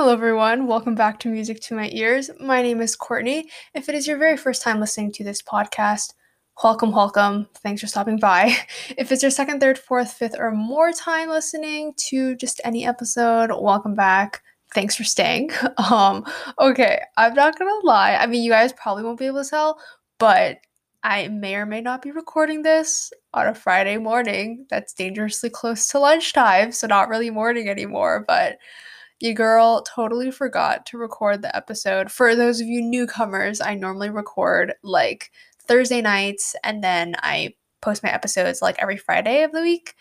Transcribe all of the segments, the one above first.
Hello, everyone. Welcome back to Music to My Ears. My name is Courtney. If it is your very first time listening to this podcast, welcome, welcome. Thanks for stopping by. If it's your second, third, fourth, fifth, or more time listening to just any episode, welcome back. Thanks for staying. Um, okay, I'm not gonna lie. I mean, you guys probably won't be able to tell, but I may or may not be recording this on a Friday morning that's dangerously close to lunchtime, so not really morning anymore, but your girl totally forgot to record the episode. For those of you newcomers, I normally record like Thursday nights and then I post my episodes like every Friday of the week.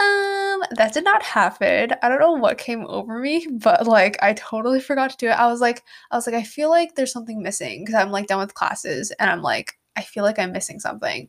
Um, that did not happen. I don't know what came over me, but like I totally forgot to do it. I was like, I was like, I feel like there's something missing because I'm like done with classes and I'm like, I feel like I'm missing something.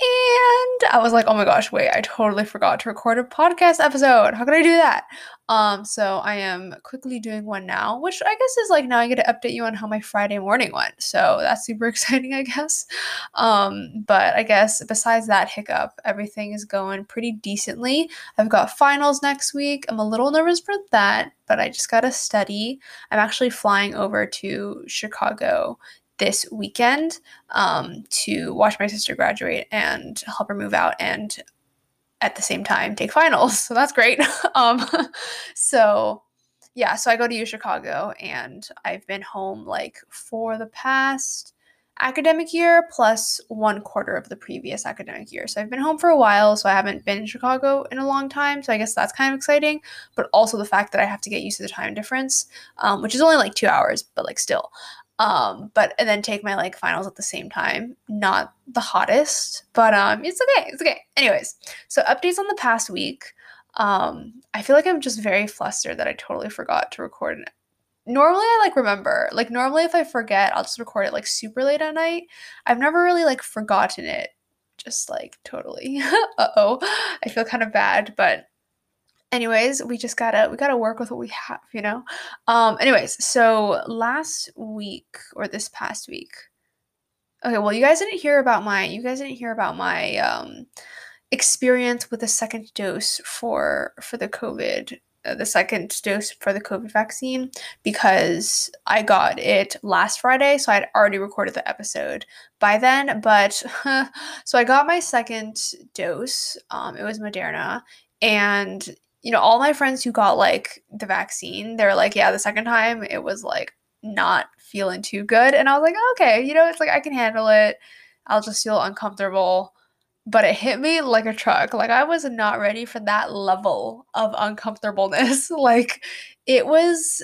And I was like, oh my gosh, wait, I totally forgot to record a podcast episode. How could I do that? Um, so I am quickly doing one now, which I guess is like now I get to update you on how my Friday morning went. So that's super exciting, I guess. Um, but I guess besides that hiccup, everything is going pretty decently. I've got finals next week. I'm a little nervous for that, but I just gotta study. I'm actually flying over to Chicago this weekend um, to watch my sister graduate and help her move out and at the same time take finals. So that's great. um, so yeah, so I go to U Chicago and I've been home like for the past academic year plus one quarter of the previous academic year. So I've been home for a while, so I haven't been in Chicago in a long time. So I guess that's kind of exciting, but also the fact that I have to get used to the time difference, um, which is only like two hours, but like still um but and then take my like finals at the same time. Not the hottest but um it's okay it's okay. Anyways so updates on the past week. Um i feel like i'm just very flustered that i totally forgot to record. It normally i like remember like normally if i forget i'll just record it like super late at night. I've never really like forgotten it just like totally. Uh-oh. I feel kind of bad but anyways we just gotta we gotta work with what we have you know? Um anyways so last week or this past week okay well you guys didn't hear about my you guys didn't hear about my um experience with the second dose for for the covid uh, the second dose for the covid vaccine because i got it last friday so i'd already recorded the episode by then but so i got my second dose um it was moderna and you know, all my friends who got like the vaccine, they're like, yeah, the second time it was like not feeling too good. And I was like, okay, you know, it's like I can handle it. I'll just feel uncomfortable. But it hit me like a truck. Like I was not ready for that level of uncomfortableness. like it was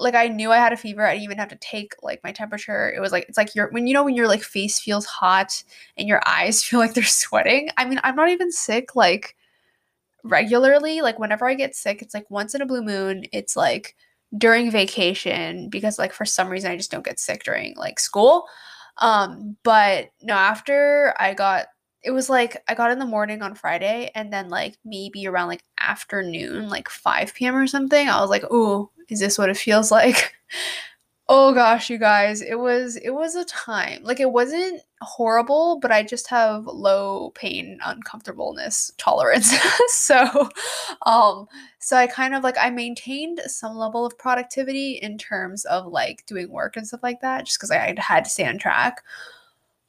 like I knew I had a fever. I didn't even have to take like my temperature. It was like it's like your when you know when your like face feels hot and your eyes feel like they're sweating. I mean, I'm not even sick like regularly. Like whenever I get sick, it's like once in a blue moon. It's like during vacation because like for some reason I just don't get sick during like school. Um, but no, after I got it was like I got in the morning on Friday and then like maybe around like afternoon, like 5 p.m. or something, I was like, "Ooh, is this what it feels like?" Oh gosh, you guys, it was it was a time. Like it wasn't horrible, but I just have low pain uncomfortableness tolerance. so um so I kind of like I maintained some level of productivity in terms of like doing work and stuff like that just cuz I had to stay on track.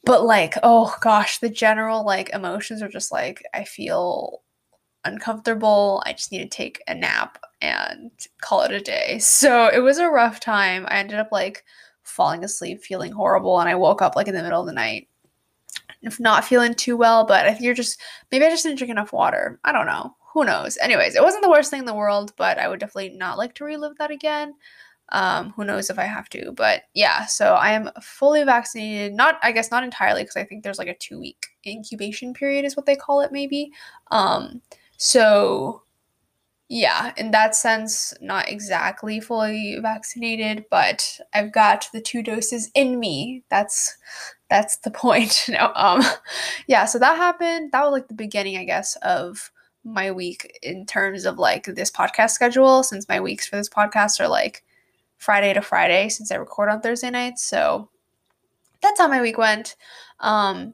But like, oh gosh, the general like emotions are just like I feel uncomfortable. I just need to take a nap and call it a day. So it was a rough time. I ended up like falling asleep feeling horrible and I woke up like in the middle of the night. If not feeling too well, but I think you're just maybe I just didn't drink enough water. I don't know. Who knows? Anyways, it wasn't the worst thing in the world, but I would definitely not like to relive that again. Um, who knows if I have to, but yeah, so I am fully vaccinated. Not, I guess, not entirely because I think there's like a two week incubation period, is what they call it, maybe. Um, so yeah, in that sense, not exactly fully vaccinated, but I've got the two doses in me. That's that's the point. no, um, yeah. So that happened. That was like the beginning, I guess, of my week in terms of like this podcast schedule. Since my weeks for this podcast are like Friday to Friday, since I record on Thursday nights. So that's how my week went. Um,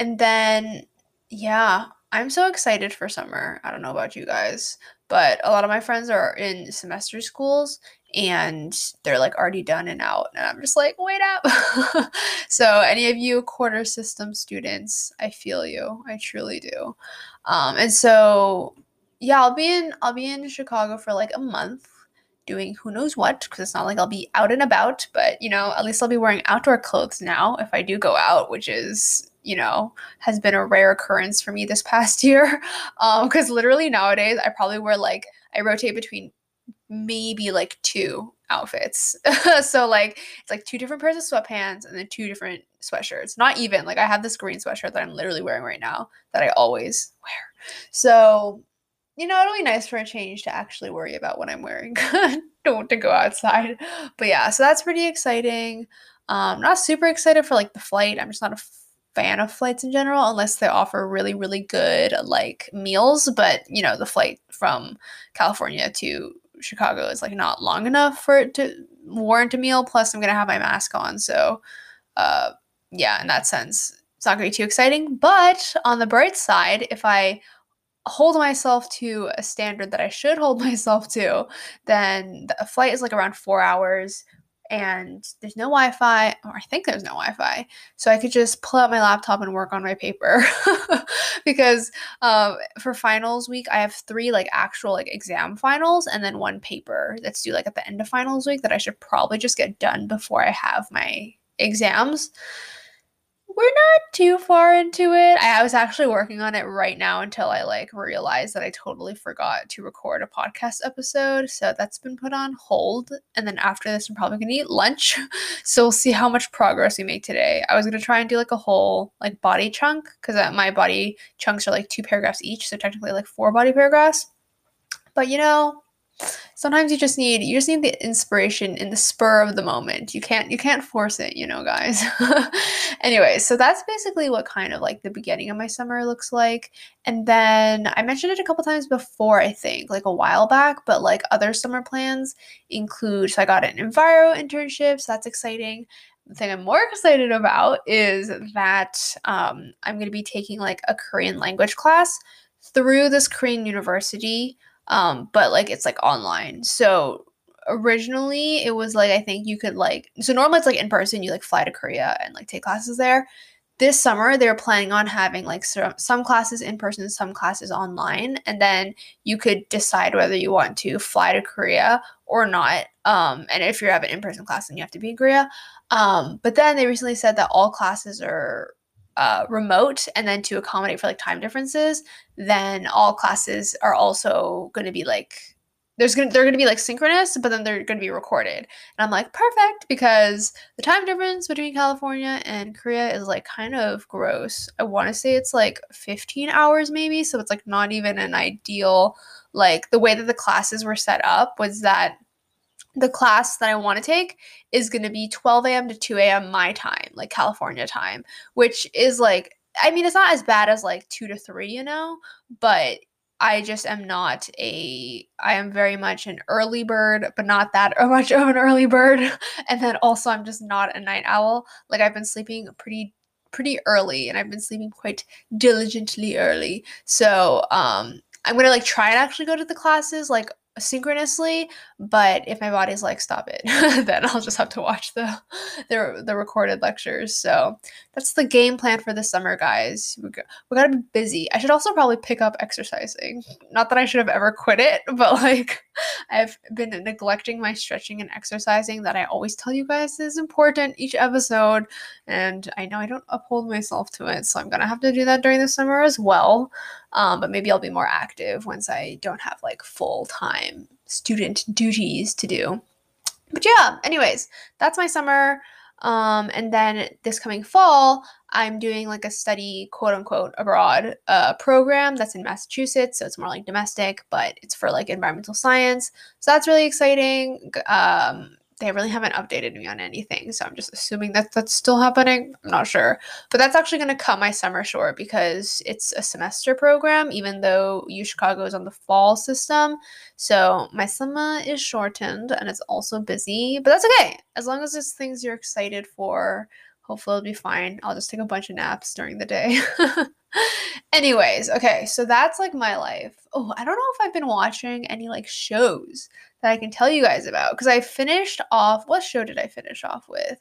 and then yeah, I'm so excited for summer. I don't know about you guys, but a lot of my friends are in semester schools and they're like already done and out. And I'm just like, wait up. so, any of you quarter system students, I feel you. I truly do. Um, and so, yeah, I'll be in I'll be in Chicago for like a month doing who knows what because it's not like I'll be out and about, but you know, at least I'll be wearing outdoor clothes now if I do go out, which is you know has been a rare occurrence for me this past year. Because um, literally nowadays i probably wear like i rotate between maybe like two outfits. So like it's like two different pairs of sweatpants and then two different sweatshirts. Not even like i have this green sweatshirt that i'm literally wearing right now that i always wear. So you know, it'll be nice for a change to actually worry about what I'm wearing. Don't to go outside. But yeah, so that's pretty exciting. Um, not super excited for like the flight. I'm just not a fan of flights in general unless they offer really really good like meals but you know the flight from california to chicago is like not long enough for it to warrant a meal plus i'm gonna have my mask on so uh yeah in that sense it's not gonna be too exciting but on the bright side if i hold myself to a standard that I should hold myself to, then the flight is like around four hours and there's no Wi-Fi, or I think there's no Wi-Fi, so I could just pull out my laptop and work on my paper. because um, for finals week, I have three like actual like exam finals, and then one paper that's due like at the end of finals week that I should probably just get done before I have my exams we're not too far into it. I was actually working on it right now until I like realized that I totally forgot to record a podcast episode. So that's been put on hold. And then after this, I'm probably gonna eat lunch. So we'll see how much progress we make today. I was gonna try and do like a whole like body chunk because uh, my body chunks are like two paragraphs each, so technically like four body paragraphs. But you know, sometimes you just need you just need the inspiration in the spur of the moment. You can't you can't force it you know guys. Anyway so that's basically what kind of like the beginning of my summer looks like. And then i mentioned it a couple times before i think like a while back but like other summer plans include so i got an enviro internship so that's exciting. The thing I'm more excited about is that um, I'm going to be taking like a Korean language class through this Korean university um, but like it's like online. So originally it was like I think you could like so normally it's like in person you like fly to Korea and like take classes there. This summer they're planning on having like some classes in person, some classes online, and then you could decide whether you want to fly to Korea or not. Um, and if you have an in-person class, then you have to be in Korea. Um, but then they recently said that all classes are uh, remote and then to accommodate for like time differences, then all classes are also going to be like there's gonna they're gonna be like synchronous, but then they're gonna be recorded. And I'm like, perfect, because the time difference between California and Korea is like kind of gross. I wanna say it's like 15 hours maybe, so it's like not even an ideal like the way that the classes were set up was that the class that I want to take is going to be 12 a.m. to 2 a.m. my time, like California time, which is like, I mean, it's not as bad as like 2 to 3, you know, but I just am not a, I am very much an early bird, but not that much of an early bird. And then also, I'm just not a night owl. Like, I've been sleeping pretty pretty early and I've been sleeping quite diligently early. So, um I'm going to like try and actually go to the classes like synchronously but if my body's like stop it then i'll just have to watch the, the the recorded lectures. So that's the game plan for the summer guys. We, got, we gotta be busy. I should also probably pick up exercising. Not that i should have ever quit it but like i've been neglecting my stretching and exercising that i always tell you guys is important each episode and i know i don't uphold myself to it so i'm gonna have to do that during the summer as well. Um, but maybe I'll be more active once I don't have like full time student duties to do. But yeah, anyways, that's my summer. Um, and then this coming fall, I'm doing like a study, quote unquote, abroad uh, program that's in Massachusetts. So it's more like domestic, but it's for like environmental science. So that's really exciting. Um, they really haven't updated me on anything. So I'm just assuming that that's still happening. I'm not sure. But that's actually going to cut my summer short because it's a semester program, even though U Chicago is on the fall system. So my summer is shortened and it's also busy, but that's okay. As long as it's things you're excited for, Hopefully it'll be fine. I'll just take a bunch of naps during the day. Anyways, okay, so that's like my life. Oh, I don't know if I've been watching any like shows that I can tell you guys about because I finished off what show did I finish off with?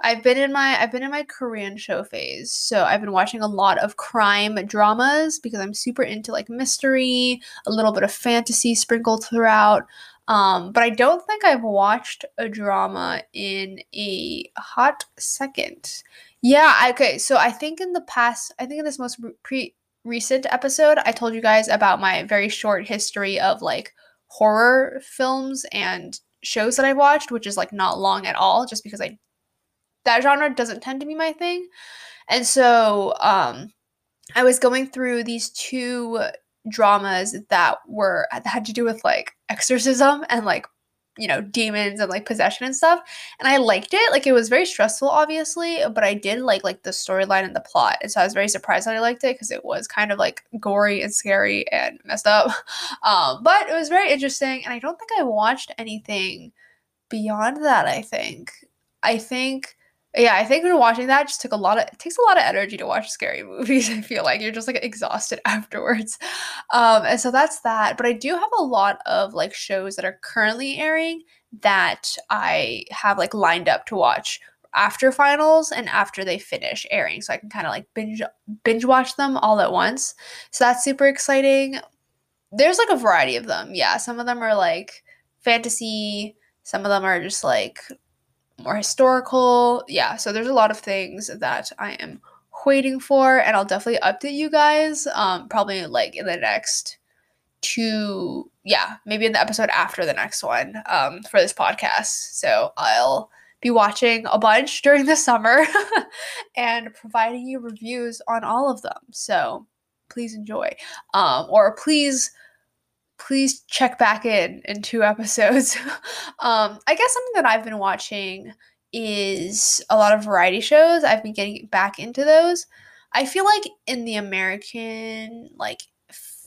I've been in my I've been in my Korean show phase. So I've been watching a lot of crime dramas because I'm super into like mystery, a little bit of fantasy sprinkled throughout. Um, but I don't think I've watched a drama in a hot second. Yeah, okay. So I think in the past, I think in this most pre recent episode, I told you guys about my very short history of like horror films and shows that I've watched, which is like not long at all, just because I that genre doesn't tend to be my thing. And so um I was going through these two dramas that were that had to do with like exorcism and like you know demons and like possession and stuff. And i liked it. Like it was very stressful obviously but i did like like the storyline and the plot. And so i was very surprised that i liked it because it was kind of like gory and scary and messed up. Um but it was very interesting and i don't think i watched anything beyond that i think. I think yeah, I think when watching that just took a lot of it takes a lot of energy to watch scary movies. I feel like you're just like exhausted afterwards. Um, and so that's that. But I do have a lot of like shows that are currently airing that I have like lined up to watch after finals and after they finish airing. So I can kind of like binge binge watch them all at once. So that's super exciting. There's like a variety of them. Yeah, some of them are like fantasy, some of them are just like more historical. Yeah, so there's a lot of things that I am waiting for, and I'll definitely update you guys. Um, probably like in the next two, yeah, maybe in the episode after the next one. Um, for this podcast. So I'll be watching a bunch during the summer and providing you reviews on all of them. So please enjoy. Um, or please please check back in in two episodes. um, I guess something that I've been watching is a lot of variety shows. I've been getting back into those. I feel like in the American like f-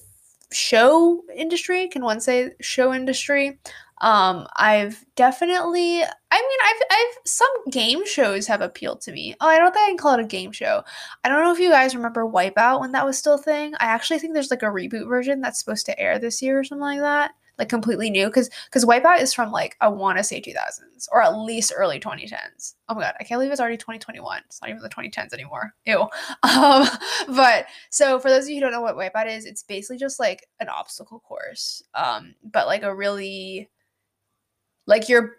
show industry, can one say show industry? Um, I've definitely, I mean, I've, I've, some game shows have appealed to me. Oh, I don't think I can call it a game show. I don't know if you guys remember Wipeout when that was still a thing. I actually think there's like a reboot version that's supposed to air this year or something like that. Like completely new, because because Wipeout is from like I want to say 2000s or at least early 2010s. Oh my god, I can't believe it's already 2021. It's not even the 2010s anymore. Ew. Um, but so for those of you who don't know what Wipeout is, it's basically just like an obstacle course, um, but like a really like you're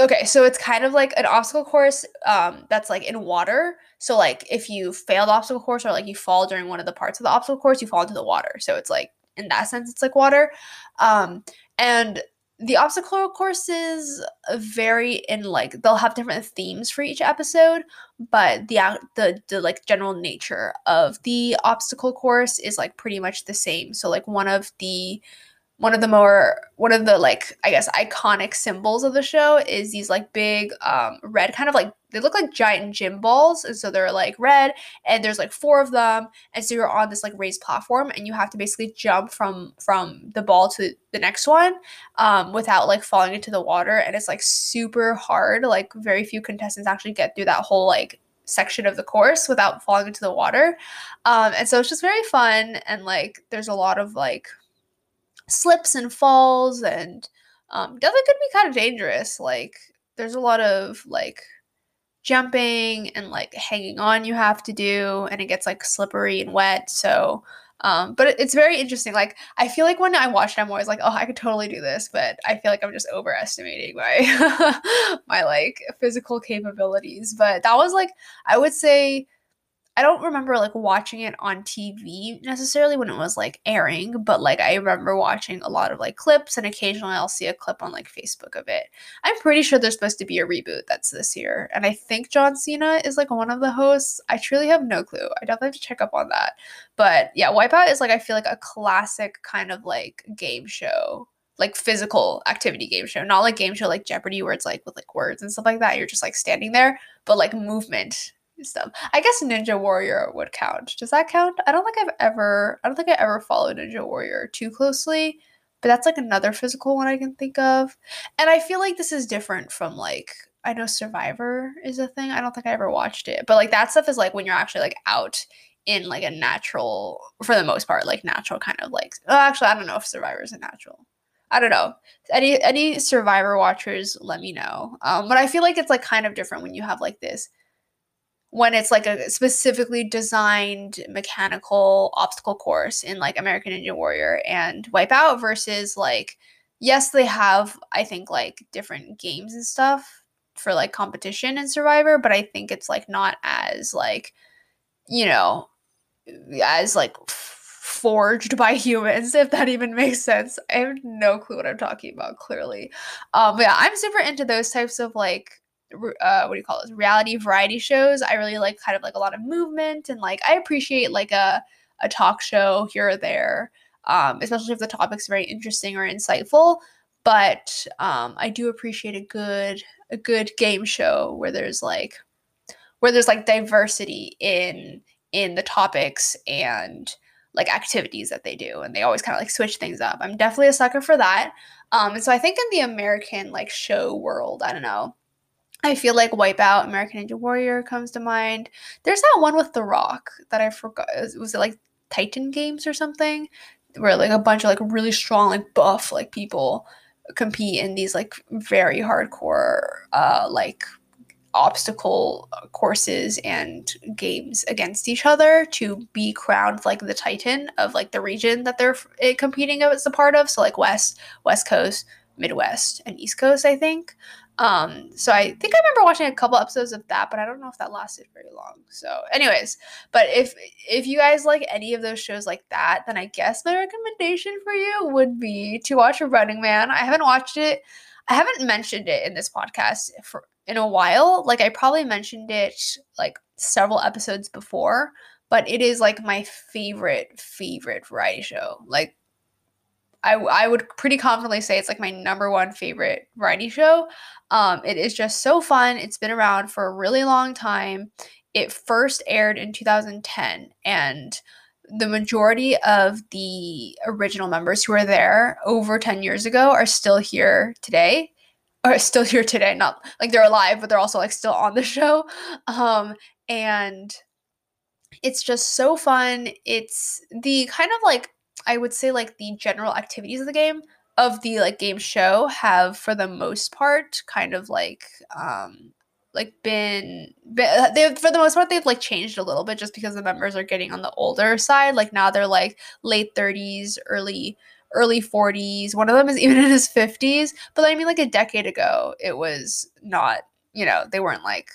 okay so it's kind of like an obstacle course um that's like in water. So like if you fail the obstacle course or like you fall during one of the parts of the obstacle course you fall into the water. So it's like in that sense it's like water. Um and the obstacle courses vary in like they'll have different themes for each episode but the the the like general nature of the obstacle course is like pretty much the same. So like one of the one of the more one of the like i guess iconic symbols of the show is these like big um red kind of like they look like giant gym balls and so they're like red and there's like four of them and so you're on this like raised platform and you have to basically jump from from the ball to the next one um without like falling into the water and it's like super hard like very few contestants actually get through that whole like section of the course without falling into the water um and so it's just very fun and like there's a lot of like slips and falls and um, definitely could be kind of dangerous. Like there's a lot of like jumping and like hanging on you have to do and it gets like slippery and wet. So um, but it's very interesting. Like I feel like when I watch it, I'm always like, oh, I could totally do this, but I feel like I'm just overestimating my my like physical capabilities. But that was like I would say I don't remember like watching it on TV necessarily when it was like airing, but like I remember watching a lot of like clips and occasionally I'll see a clip on like Facebook of it. I'm pretty sure there's supposed to be a reboot that's this year. And I think John Cena is like one of the hosts. I truly have no clue. I definitely have to check up on that. But yeah, Wipeout is like I feel like a classic kind of like game show like physical activity game show, not like game show like Jeopardy where it's like with like words and stuff like that. You're just like standing there, but like movement stuff. I guess Ninja Warrior would count. Does that count? I don't think I've ever I don't think I ever followed Ninja Warrior too closely, but that's like another physical one I can think of. And I feel like this is different from like I know Survivor is a thing. I don't think I ever watched it, but like that stuff is like when you're actually like out in like a natural, for the most part, like natural kind of like. Oh, actually, I don't know if Survivor is a natural. I don't know. Any any Survivor watchers, let me know. Um, but I feel like it's like kind of different when you have like this when it's like a specifically designed mechanical obstacle course in like American Ninja Warrior and Wipeout versus like yes they have I think like different games and stuff for like competition and Survivor but I think it's like not as like you know as like forged by humans if that even makes sense. I have no clue what i'm talking about clearly. Um but yeah i'm super into those types of like uh, what do you call this Reality variety shows. I really like kind of like a lot of movement and like I appreciate like a a talk show here or there, um, especially if the topic's very interesting or insightful. But um, I do appreciate a good a good game show where there's like where there's like diversity in in the topics and like activities that they do and they always kind of like switch things up i'm definitely a sucker for that um and so i think in the american like show world i don't know I feel like Wipeout, American Ninja Warrior comes to mind. There's that one with The Rock that I forgot. Was it like Titan Games or something? Where like a bunch of like really strong, like buff, like people compete in these like very hardcore, uh, like obstacle courses and games against each other to be crowned like the titan of like the region that they're eh, competing as a part of so like west west coast midwest and east coast i think um, so I think I remember watching a couple episodes of that, but I don't know if that lasted very long. So, anyways, but if if you guys like any of those shows like that, then I guess my recommendation for you would be to watch Running Man. I haven't watched it. I haven't mentioned it in this podcast for in a while. Like I probably mentioned it like several episodes before, but it is like my favorite favorite variety show. Like I, I would pretty confidently say it's like my number one favorite variety show. Um, it is just so fun. It's been around for a really long time. It first aired in 2010, and the majority of the original members who were there over 10 years ago are still here today. Are still here today. Not like they're alive, but they're also like still on the show. Um, and it's just so fun. It's the kind of like I would say like the general activities of the game of the like game show have for the most part kind of like um like been, been they for the most part they've like changed a little bit just because the members are getting on the older side. Like now they're like late 30s early early 40s one of them is even in his 50s but i mean like a decade ago it was not you know they weren't like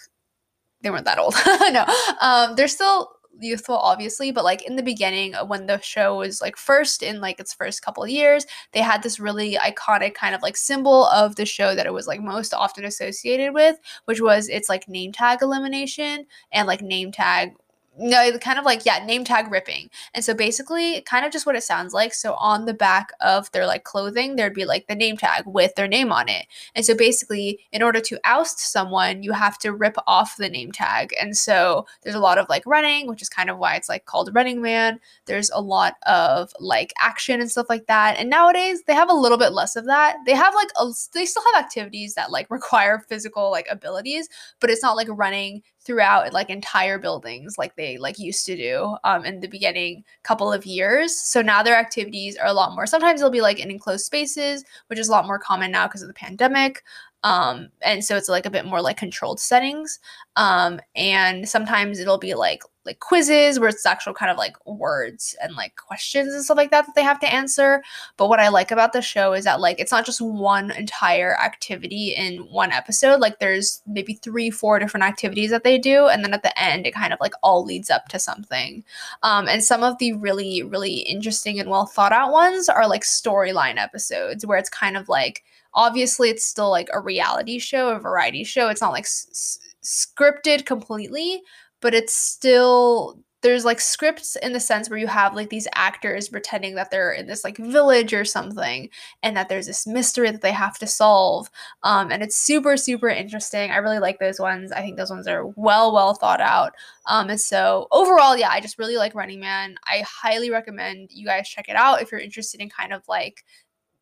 they weren't that old. No. Um they're still youthful obviously but like in the beginning uh, when the show was like first in like its first couple years they had this really iconic kind of like symbol of the show that it was like most often associated with which was its like name tag elimination and like name tag no, kind of like yeah, name tag ripping. And so basically, kind of just what it sounds like. So on the back of their like clothing, there'd be like the name tag with their name on it. And so basically, in order to oust someone, you have to rip off the name tag. And so there's a lot of like running, which is kind of why it's like called Running Man. There's a lot of like action and stuff like that. And nowadays, they have a little bit less of that. They have like a, they still have activities that like require physical like abilities, but it's not like running throughout like entire buildings like they like used to do um, in the beginning couple of years. So now their activities are a lot more sometimes they'll be like in enclosed spaces which is a lot more common now because of the pandemic um, and so it's like a bit more like controlled settings. Um, and sometimes it'll be like like quizzes where it's actual kind of like words and like questions and stuff like that that they have to answer. But what i like about the show is that like it's not just one entire activity in one episode. Like there's maybe three four different activities that they do and then at the end it kind of like all leads up to something. Um, and some of the really really interesting and well thought out ones are like storyline episodes where it's kind of like obviously it's still like a reality show a variety show. It's not like s- scripted completely but it's still there's like scripts in the sense where you have like these actors pretending that they're in this like village or something and that there's this mystery that they have to solve um, and it's super super interesting. I really like those ones. I think those ones are well well thought out. Um, and so overall yeah i just really like running man. I highly recommend you guys check it out if you're interested in kind of like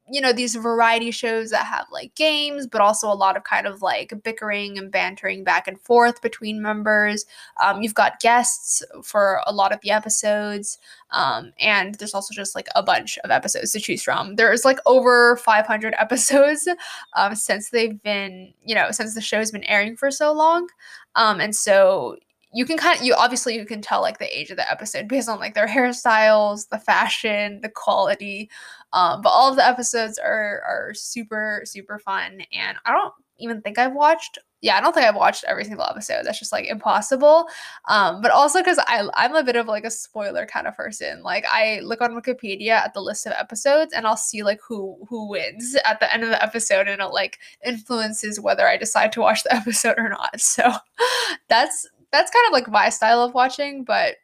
you know these variety shows that have like games but also a lot of kind of like bickering and bantering back and forth between members. Um, you've got guests for a lot of the episodes um, and there's also just like a bunch of episodes to choose from. There's like over 500 episodes um, since they've been you know since the show's been airing for so long. Um, and so you can kind of you obviously you can tell like the age of the episode based on like their hairstyles the fashion the quality um, but all of the episodes are are super super fun. And i don't even think i've watched yeah i don't think i've watched every single episode. That's just like impossible. Um, but also because i'm a bit of like a spoiler kind of person. Like i look on wikipedia at the list of episodes and i'll see like who who wins at the end of the episode and it like influences whether i decide to watch the episode or not. So that's that's kind of like my style of watching, but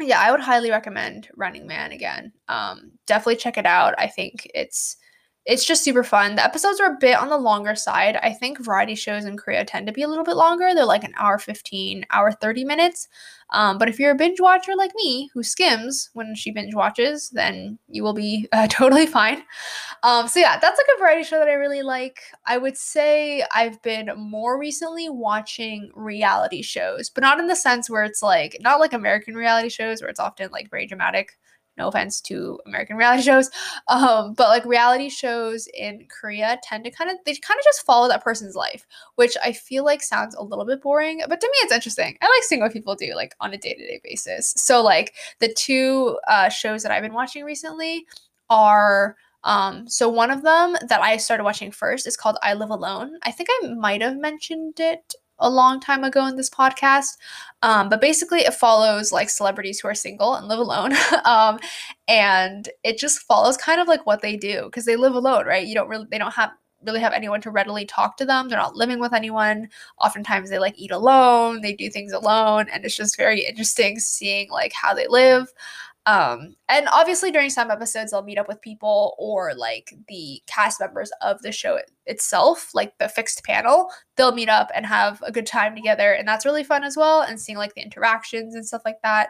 yeah, I would highly recommend Running Man again. Um, definitely check it out. I think it's it's just super fun. The episodes are a bit on the longer side. I think variety shows in Korea tend to be a little bit longer. They're like an hour 15, hour 30 minutes. Um, but if you're a binge watcher like me who skims when she binge watches, then you will be uh, totally fine. Um, so yeah, that's like a variety show that I really like. I would say I've been more recently watching reality shows, but not in the sense where it's like, not like American reality shows where it's often like very dramatic no offense to American reality shows, um, but like reality shows in Korea tend to kind of they kind of just follow that person's life, which I feel like sounds a little bit boring, but to me it's interesting. I like seeing what people do like on a day to day basis. So like the two uh, shows that I've been watching recently are. Um, so one of them that I started watching first is called I Live Alone. I think I might have mentioned it a long time ago in this podcast. Um, but basically, it follows like celebrities who are single and live alone. um, and it just follows kind of like what they do because they live alone, right? You don't really, they don't have really have anyone to readily talk to them. They're not living with anyone. Oftentimes they like eat alone, they do things alone, and it's just very interesting seeing like how they live. Um, and obviously during some episodes they'll meet up with people or like the cast members of the show itself, like the fixed panel, they'll meet up and have a good time together, and that's really fun as well. And seeing like the interactions and stuff like that.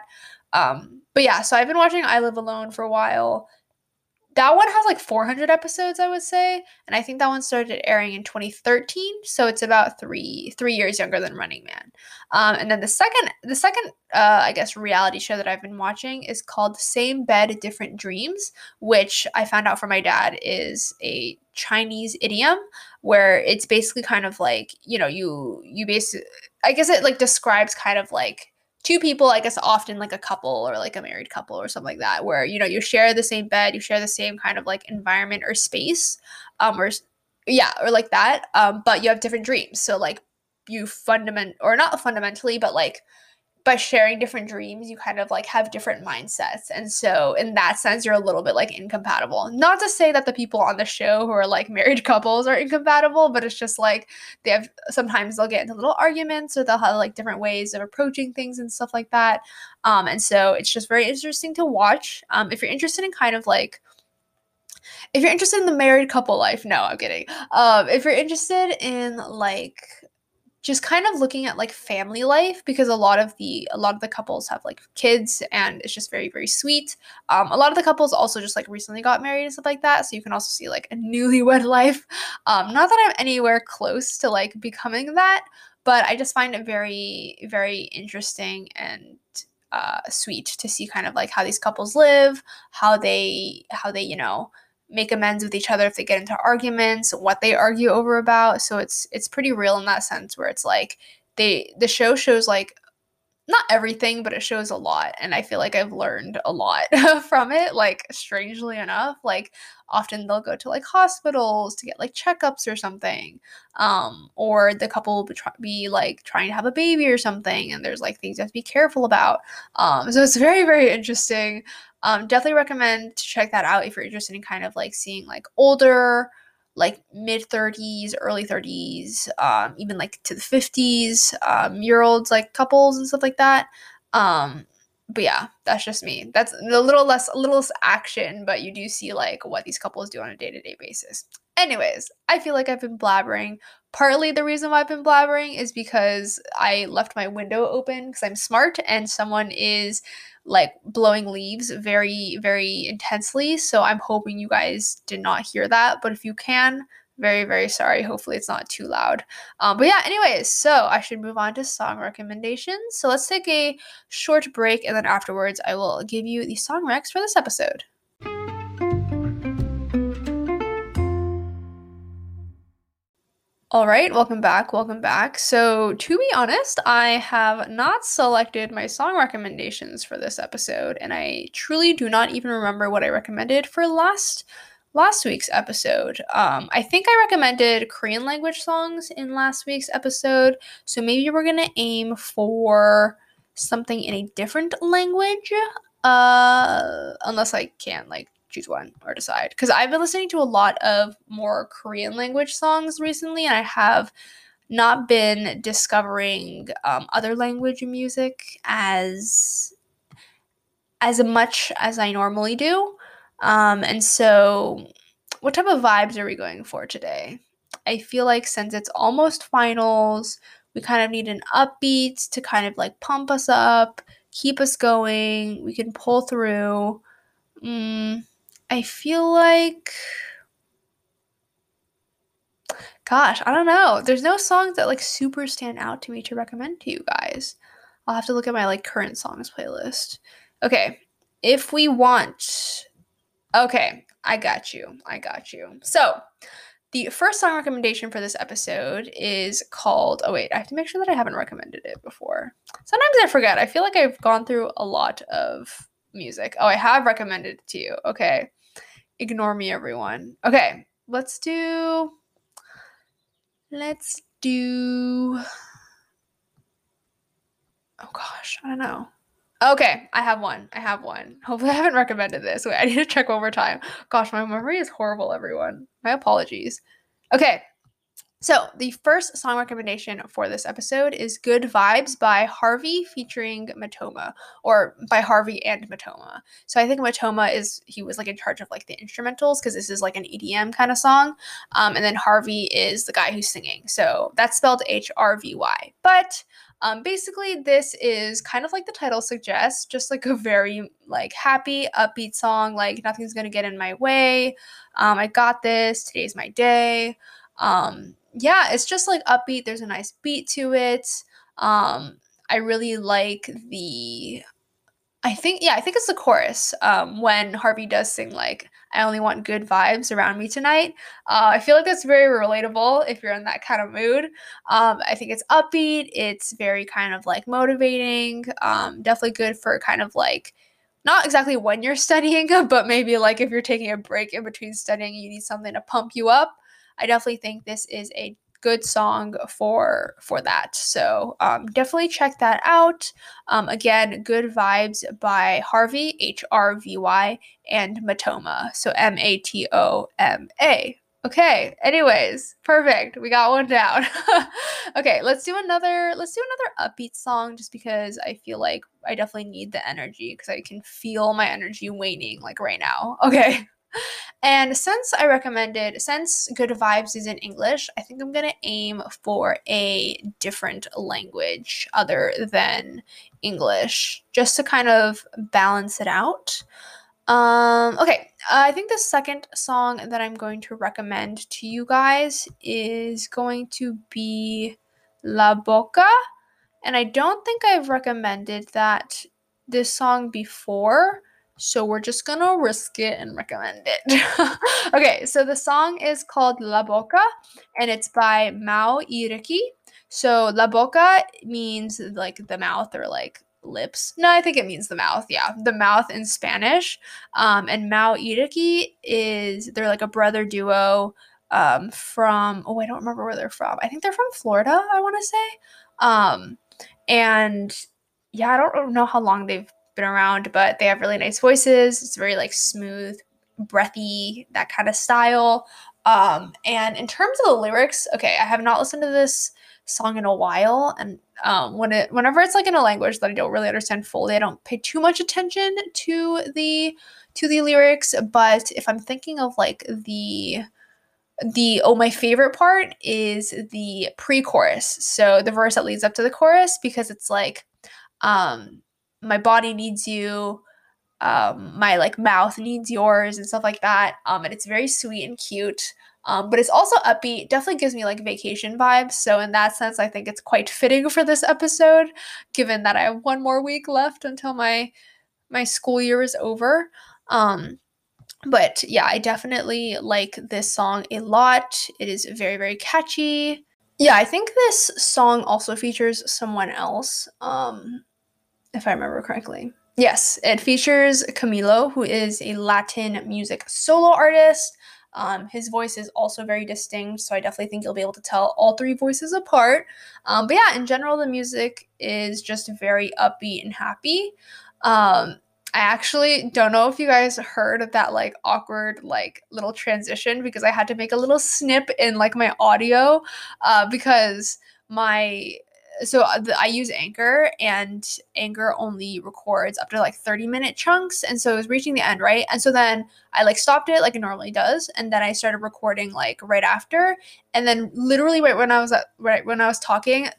Um, but yeah, so I've been watching I Live Alone for a while that one has like 400 episodes i would say and i think that one started airing in 2013 so it's about three three years younger than running man. Um, and then the second the second uh, i guess reality show that i've been watching is called same bed different dreams which i found out from my dad is a chinese idiom where it's basically kind of like you know you you basically i guess it like describes kind of like two people, I guess often like a couple or like a married couple or something like that, where you know you share the same bed, you share the same kind of like environment or space, um, or yeah, or like that, um, but you have different dreams. So like you fundament or not fundamentally, but like by sharing different dreams, you kind of like have different mindsets. And so, in that sense, you're a little bit like incompatible. Not to say that the people on the show who are like married couples are incompatible, but it's just like they have sometimes they'll get into little arguments or they'll have like different ways of approaching things and stuff like that. Um, and so, it's just very interesting to watch. Um, if you're interested in kind of like, if you're interested in the married couple life, no, I'm kidding. Um, if you're interested in like just kind of looking at like family life because a lot of the a lot of the couples have like kids and it's just very very sweet. Um, a lot of the couples also just like recently got married and stuff like that so you can also see like a newlywed life. Um, not that i'm anywhere close to like becoming that but i just find it very very interesting and uh, sweet to see kind of like how these couples live how they how they you know make amends with each other if they get into arguments, what they argue over about. So it's it's pretty real in that sense where it's like they the show shows like not everything, but it shows a lot. And I feel like I've learned a lot from it. Like, strangely enough, like, often they'll go to like hospitals to get like checkups or something. Um, or the couple will be, try- be like trying to have a baby or something. And there's like things you have to be careful about. Um, so it's very, very interesting. Um, definitely recommend to check that out if you're interested in kind of like seeing like older, like mid 30s, early 30s, um, even like to the 50s, um, year olds, like couples and stuff like that. Um, but yeah, that's just me. That's a little less, a little less action, but you do see like what these couples do on a day to day basis. Anyways, I feel like I've been blabbering. Partly the reason why I've been blabbering is because I left my window open because I'm smart and someone is like blowing leaves very, very intensely. So I'm hoping you guys did not hear that. But if you can, very, very sorry. Hopefully, it's not too loud. Um, but yeah, anyways, so I should move on to song recommendations. So let's take a short break, and then afterwards, I will give you the song recs for this episode. All right, welcome back. Welcome back. So, to be honest, I have not selected my song recommendations for this episode, and I truly do not even remember what I recommended for last last week's episode. Um, I think I recommended Korean language songs in last week's episode, so maybe we're gonna aim for something in a different language. Uh, unless I can't like choose one or decide. Because I've been listening to a lot of more Korean language songs recently, and I have not been discovering um, other language music as as much as I normally do. Um, and so, what type of vibes are we going for today? I feel like since it's almost finals, we kind of need an upbeat to kind of like pump us up, keep us going. We can pull through. Mm, I feel like gosh, I don't know. There's no songs that like super stand out to me to recommend to you guys. I'll have to look at my like current songs playlist. Okay, if we want Okay, I got you. I got you. So, the first song recommendation for this episode is called. Oh, wait, I have to make sure that I haven't recommended it before. Sometimes I forget. I feel like I've gone through a lot of music. Oh, I have recommended it to you. Okay. Ignore me, everyone. Okay, let's do. Let's do. Oh gosh, I don't know. Okay, I have one. I have one. Hopefully, I haven't recommended this. Wait, I need to check one more time. Gosh, my memory is horrible, everyone. My apologies. Okay, so, the first song recommendation for this episode is Good Vibes by Harvey featuring Matoma, or by Harvey and Matoma. So, I think Matoma is, he was like in charge of like the instrumentals because this is like an EDM kind of song. Um, and then Harvey is the guy who's singing. So, that's spelled H R V Y. But um, basically, this is kind of like the title suggests, just like a very like happy, upbeat song. Like nothing's gonna get in my way. Um, I got this. Today's my day. Um, yeah, it's just like upbeat. There's a nice beat to it. Um, I really like the I think yeah, I think it's the chorus um, when Harvey does sing like "I only want good vibes around me tonight." Uh, I feel like that's very relatable if you're in that kind of mood. Um, I think it's upbeat. It's very kind of like motivating. Um, definitely good for kind of like not exactly when you're studying, but maybe like if you're taking a break in between studying, you need something to pump you up. I definitely think this is a good song for for that. So um, definitely check that out. Um, again, Good Vibes by Harvey H R V Y and Matoma. So M A T O M A. Okay. Anyways, perfect. We got one down. okay, let's do another. Let's do another upbeat song, just because I feel like I definitely need the energy because I can feel my energy waning like right now. Okay. And since I recommended, since Good Vibes is in English, I think I'm going to aim for a different language other than English, just to kind of balance it out. Um, okay, I think the second song that I'm going to recommend to you guys is going to be La Boca. And I don't think I've recommended that this song before. So we're just gonna risk it and recommend it. okay, so the song is called La Boca and it's by Mao Iriki. So La Boca means like the mouth or like lips. No, I think it means the mouth. Yeah, the mouth in Spanish. Um, and Mau y Ricky is they're like a brother duo um, from oh I don't remember where they're from. I think they're from Florida. I want to say. Um, and yeah, I don't know how long they've been around, but they have really nice voices. It's very like smooth, breathy, that kind of style. Um, and in terms of the lyrics, okay, I have not listened to this song in a while, and um, when it whenever it's like in a language that I don't really understand fully, I don't pay too much attention to the to the lyrics. But if I'm thinking of like the the oh my favorite part is the pre-chorus so the verse that leads up to the chorus because it's like um my body needs you um, my like mouth needs yours and stuff like that um, and it's very sweet and cute um, but it's also upbeat definitely gives me like vacation vibes so in that sense i think it's quite fitting for this episode given that i have one more week left until my my school year is over um, but yeah i definitely like this song a lot it is very very catchy. Yeah i think this song also features someone else um, if i remember correctly Yes, it features Camilo, who is a Latin music solo artist. Um, his voice is also very distinct, so I definitely think you'll be able to tell all three voices apart. Um, but yeah, in general, the music is just very upbeat and happy. Um, I actually don't know if you guys heard that like awkward like little transition because I had to make a little snip in like my audio uh, because my so uh, I use Anchor, and Anchor only records up to like 30 minute chunks. And so it was reaching the end, right? And so then I like stopped it like it normally does. And then I started recording like right after. And then literally right when I was at, right when I was talking,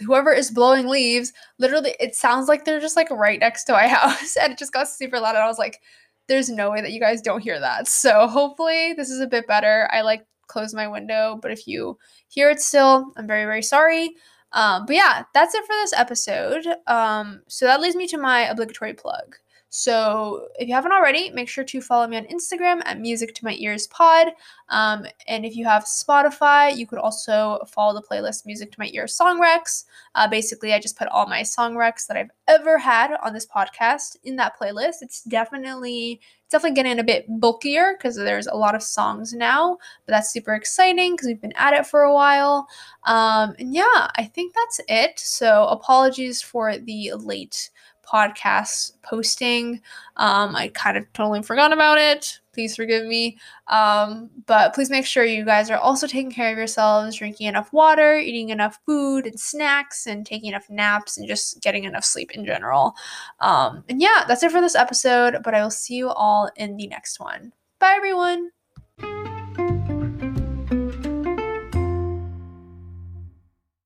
whoever is blowing leaves, literally it sounds like they're just like right next to my house. And it just got super loud. And I was like, there's no way that you guys don't hear that. So hopefully this is a bit better. I like close my window, but if you hear it still, I'm very, very sorry. Um, but yeah, that's it for this episode. Um, so that leads me to my obligatory plug. So if you haven't already, make sure to follow me on Instagram at Music to My Ears Pod. Um, and if you have Spotify, you could also follow the playlist Music to My Ears Song Recs. Uh, basically, I just put all my song recs that I've ever had on this podcast in that playlist. It's definitely it's definitely getting a bit bulkier because there's a lot of songs now, but that's super exciting because we've been at it for a while. Um, and yeah, I think that's it. So apologies for the late podcast posting. Um, I kind of totally forgot about it. Please forgive me. Um, but please make sure you guys are also taking care of yourselves, drinking enough water, eating enough food and snacks, and taking enough naps, and just getting enough sleep in general. Um, and yeah, that's it for this episode, but I will see you all in the next one. Bye, everyone.